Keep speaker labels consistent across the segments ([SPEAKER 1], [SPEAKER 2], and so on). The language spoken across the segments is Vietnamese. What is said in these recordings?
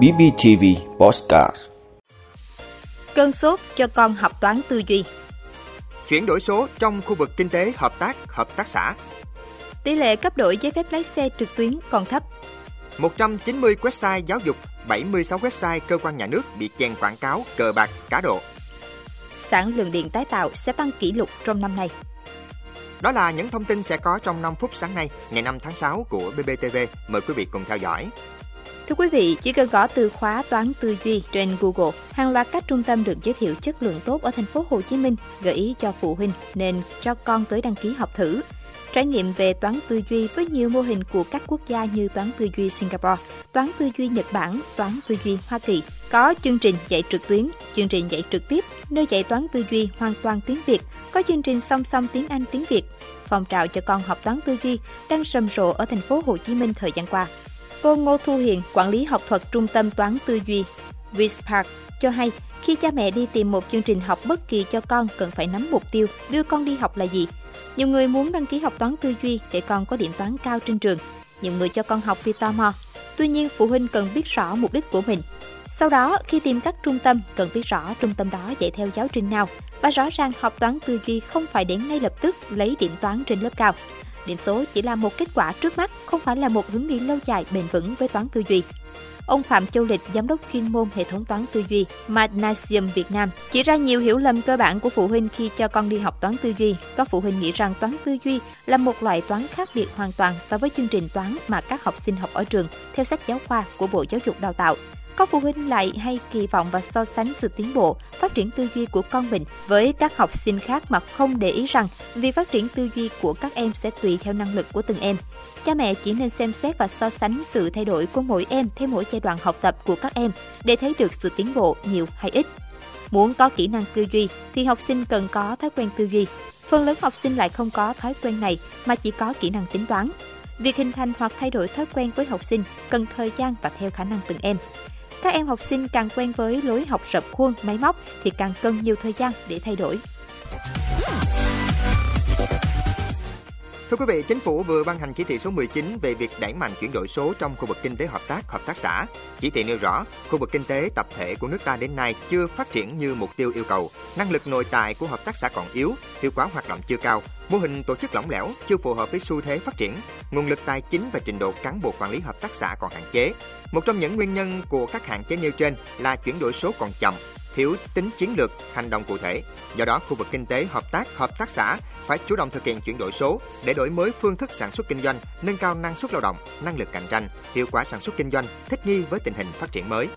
[SPEAKER 1] BBTV Postcard
[SPEAKER 2] Cơn sốt cho con học toán tư duy
[SPEAKER 3] Chuyển đổi số trong khu vực kinh tế hợp tác, hợp tác xã.
[SPEAKER 2] Tỷ lệ cấp đổi giấy phép lái xe trực tuyến còn thấp
[SPEAKER 3] 190 website giáo dục, 76 website cơ quan nhà nước bị chèn quảng cáo, cờ bạc, cá độ.
[SPEAKER 2] Sản lượng điện tái tạo sẽ tăng kỷ lục trong năm nay
[SPEAKER 3] Đó là những thông tin sẽ có trong 5 phút sáng nay, ngày 5 tháng 6 của BBTV. Mời quý vị cùng theo dõi.
[SPEAKER 2] Thưa quý vị, chỉ cần gõ từ khóa toán tư duy trên Google, hàng loạt các trung tâm được giới thiệu chất lượng tốt ở thành phố Hồ Chí Minh gợi ý cho phụ huynh nên cho con tới đăng ký học thử. Trải nghiệm về toán tư duy với nhiều mô hình của các quốc gia như toán tư duy Singapore, toán tư duy Nhật Bản, toán tư duy Hoa Kỳ. Có chương trình dạy trực tuyến, chương trình dạy trực tiếp, nơi dạy toán tư duy hoàn toàn tiếng Việt, có chương trình song song tiếng Anh tiếng Việt. Phong trào cho con học toán tư duy đang rầm rộ ở thành phố Hồ Chí Minh thời gian qua. Cô Ngô Thu Hiền, quản lý học thuật Trung tâm Toán Tư duy Wispark cho hay, khi cha mẹ đi tìm một chương trình học bất kỳ cho con cần phải nắm mục tiêu đưa con đi học là gì. Nhiều người muốn đăng ký học toán tư duy để con có điểm toán cao trên trường. Nhiều người cho con học vì tò mò. Tuy nhiên, phụ huynh cần biết rõ mục đích của mình. Sau đó, khi tìm các trung tâm, cần biết rõ trung tâm đó dạy theo giáo trình nào và rõ ràng học toán tư duy không phải đến ngay lập tức lấy điểm toán trên lớp cao. Điểm số chỉ là một kết quả trước mắt, không phải là một hướng đi lâu dài bền vững với toán tư duy. Ông Phạm Châu Lịch, giám đốc chuyên môn hệ thống toán tư duy Magnasium Việt Nam, chỉ ra nhiều hiểu lầm cơ bản của phụ huynh khi cho con đi học toán tư duy. Có phụ huynh nghĩ rằng toán tư duy là một loại toán khác biệt hoàn toàn so với chương trình toán mà các học sinh học ở trường theo sách giáo khoa của Bộ Giáo dục Đào tạo. Có phụ huynh lại hay kỳ vọng và so sánh sự tiến bộ, phát triển tư duy của con mình với các học sinh khác mà không để ý rằng việc phát triển tư duy của các em sẽ tùy theo năng lực của từng em. Cha mẹ chỉ nên xem xét và so sánh sự thay đổi của mỗi em theo mỗi giai đoạn học tập của các em để thấy được sự tiến bộ nhiều hay ít. Muốn có kỹ năng tư duy thì học sinh cần có thói quen tư duy. Phần lớn học sinh lại không có thói quen này mà chỉ có kỹ năng tính toán. Việc hình thành hoặc thay đổi thói quen với học sinh cần thời gian và theo khả năng từng em. Các em học sinh càng quen với lối học rập khuôn, máy móc thì càng cần nhiều thời gian để thay đổi.
[SPEAKER 3] Thưa quý vị, Chính phủ vừa ban hành chỉ thị số 19 về việc đẩy mạnh chuyển đổi số trong khu vực kinh tế hợp tác, hợp tác xã. Chỉ thị nêu rõ, khu vực kinh tế tập thể của nước ta đến nay chưa phát triển như mục tiêu yêu cầu, năng lực nội tại của hợp tác xã còn yếu, hiệu quả hoạt động chưa cao, mô hình tổ chức lỏng lẻo, chưa phù hợp với xu thế phát triển, nguồn lực tài chính và trình độ cán bộ quản lý hợp tác xã còn hạn chế. Một trong những nguyên nhân của các hạn chế nêu trên là chuyển đổi số còn chậm, thiếu tính chiến lược, hành động cụ thể. Do đó, khu vực kinh tế, hợp tác, hợp tác xã phải chủ động thực hiện chuyển đổi số để đổi mới phương thức sản xuất kinh doanh, nâng cao năng suất lao động, năng lực cạnh tranh, hiệu quả sản xuất kinh doanh, thích nghi với tình hình phát triển mới.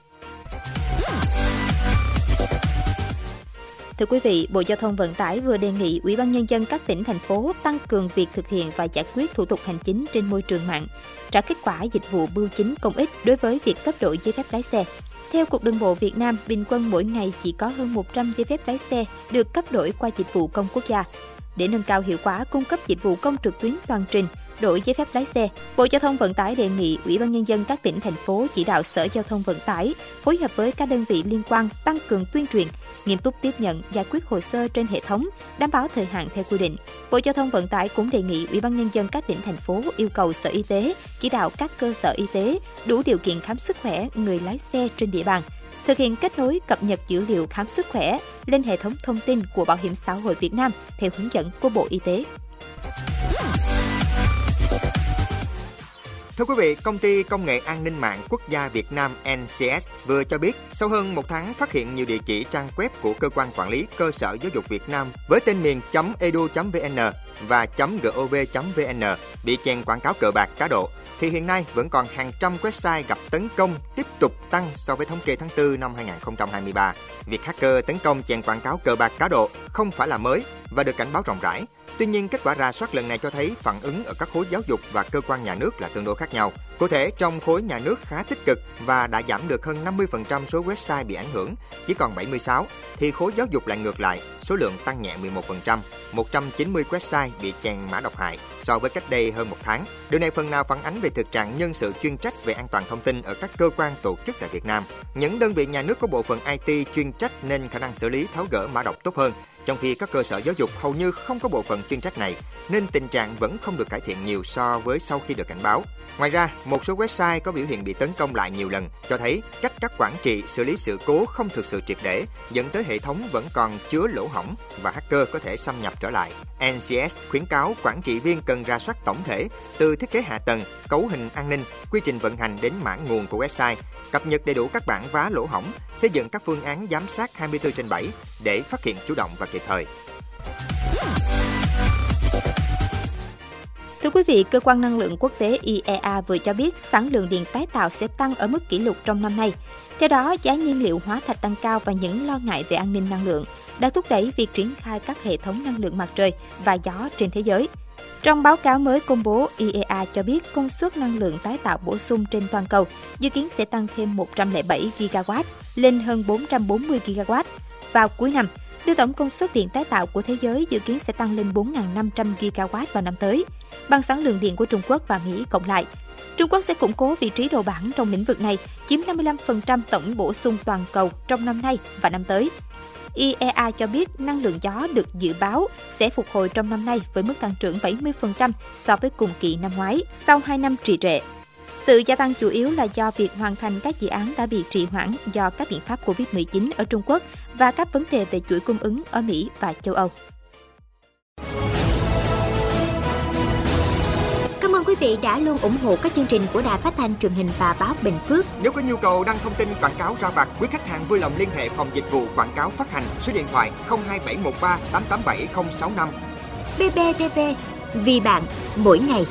[SPEAKER 2] Thưa quý vị, Bộ Giao thông Vận tải vừa đề nghị Ủy ban nhân dân các tỉnh thành phố tăng cường việc thực hiện và giải quyết thủ tục hành chính trên môi trường mạng, trả kết quả dịch vụ bưu chính công ích đối với việc cấp đổi giấy phép lái xe. Theo Cục Đường bộ Việt Nam, bình quân mỗi ngày chỉ có hơn 100 giấy phép lái xe được cấp đổi qua dịch vụ công quốc gia. Để nâng cao hiệu quả cung cấp dịch vụ công trực tuyến toàn trình, đổi giấy phép lái xe, Bộ Giao thông Vận tải đề nghị Ủy ban nhân dân các tỉnh thành phố chỉ đạo Sở Giao thông Vận tải phối hợp với các đơn vị liên quan tăng cường tuyên truyền, nghiêm túc tiếp nhận giải quyết hồ sơ trên hệ thống, đảm bảo thời hạn theo quy định. Bộ Giao thông Vận tải cũng đề nghị Ủy ban nhân dân các tỉnh thành phố yêu cầu Sở Y tế chỉ đạo các cơ sở y tế đủ điều kiện khám sức khỏe người lái xe trên địa bàn thực hiện kết nối cập nhật dữ liệu khám sức khỏe lên hệ thống thông tin của Bảo hiểm xã hội Việt Nam theo hướng dẫn của Bộ Y tế.
[SPEAKER 3] Thưa quý vị, công ty công nghệ an ninh mạng quốc gia Việt Nam NCS vừa cho biết sau hơn một tháng phát hiện nhiều địa chỉ trang web của cơ quan quản lý cơ sở giáo dục Việt Nam với tên miền .edu.vn và .gov.vn bị chèn quảng cáo cờ bạc cá độ thì hiện nay vẫn còn hàng trăm website gặp tấn công tiếp tục tăng so với thống kê tháng 4 năm 2023. Việc hacker tấn công chèn quảng cáo cờ bạc cá độ không phải là mới và được cảnh báo rộng rãi. Tuy nhiên, kết quả ra soát lần này cho thấy phản ứng ở các khối giáo dục và cơ quan nhà nước là tương đối khác nhau. Cụ thể, trong khối nhà nước khá tích cực và đã giảm được hơn 50% số website bị ảnh hưởng, chỉ còn 76, thì khối giáo dục lại ngược lại, số lượng tăng nhẹ 11%, 190 website bị chèn mã độc hại so với cách đây hơn một tháng. Điều này phần nào phản ánh về thực trạng nhân sự chuyên trách về an toàn thông tin ở các cơ quan tổ chức tại Việt Nam. Những đơn vị nhà nước có bộ phận IT chuyên trách nên khả năng xử lý tháo gỡ mã độc tốt hơn, trong khi các cơ sở giáo dục hầu như không có bộ phận chuyên trách này, nên tình trạng vẫn không được cải thiện nhiều so với sau khi được cảnh báo. Ngoài ra, một số website có biểu hiện bị tấn công lại nhiều lần cho thấy cách các quản trị xử lý sự cố không thực sự triệt để, dẫn tới hệ thống vẫn còn chứa lỗ hỏng và hacker có thể xâm nhập trở lại. NCS khuyến cáo quản trị viên cần ra soát tổng thể từ thiết kế hạ tầng, cấu hình an ninh, quy trình vận hành đến mã nguồn của website, cập nhật đầy đủ các bản vá lỗ hỏng, xây dựng các phương án giám sát 24 trên 7 để phát hiện chủ động và kịp thời.
[SPEAKER 2] Thưa quý vị, Cơ quan Năng lượng Quốc tế IEA vừa cho biết sản lượng điện tái tạo sẽ tăng ở mức kỷ lục trong năm nay. Theo đó, giá nhiên liệu hóa thạch tăng cao và những lo ngại về an ninh năng lượng đã thúc đẩy việc triển khai các hệ thống năng lượng mặt trời và gió trên thế giới. Trong báo cáo mới công bố, IEA cho biết công suất năng lượng tái tạo bổ sung trên toàn cầu dự kiến sẽ tăng thêm 107 GW lên hơn 440 GW vào cuối năm, đưa tổng công suất điện tái tạo của thế giới dự kiến sẽ tăng lên 4.500 GW vào năm tới, bằng sản lượng điện của Trung Quốc và Mỹ cộng lại. Trung Quốc sẽ củng cố vị trí đầu bảng trong lĩnh vực này, chiếm 55% tổng bổ sung toàn cầu trong năm nay và năm tới. IEA cho biết năng lượng gió được dự báo sẽ phục hồi trong năm nay với mức tăng trưởng 70% so với cùng kỳ năm ngoái sau 2 năm trì trệ. Sự gia tăng chủ yếu là do việc hoàn thành các dự án đã bị trì hoãn do các biện pháp COVID-19 ở Trung Quốc và các vấn đề về chuỗi cung ứng ở Mỹ và châu Âu.
[SPEAKER 4] Cảm ơn quý vị đã luôn ủng hộ các chương trình của Đài Phát thanh truyền hình và báo Bình Phước.
[SPEAKER 3] Nếu có nhu cầu đăng thông tin quảng cáo ra vặt, quý khách hàng vui lòng liên hệ phòng dịch vụ quảng cáo phát hành số điện thoại 02713 887065.
[SPEAKER 4] BBTV, vì bạn, mỗi ngày.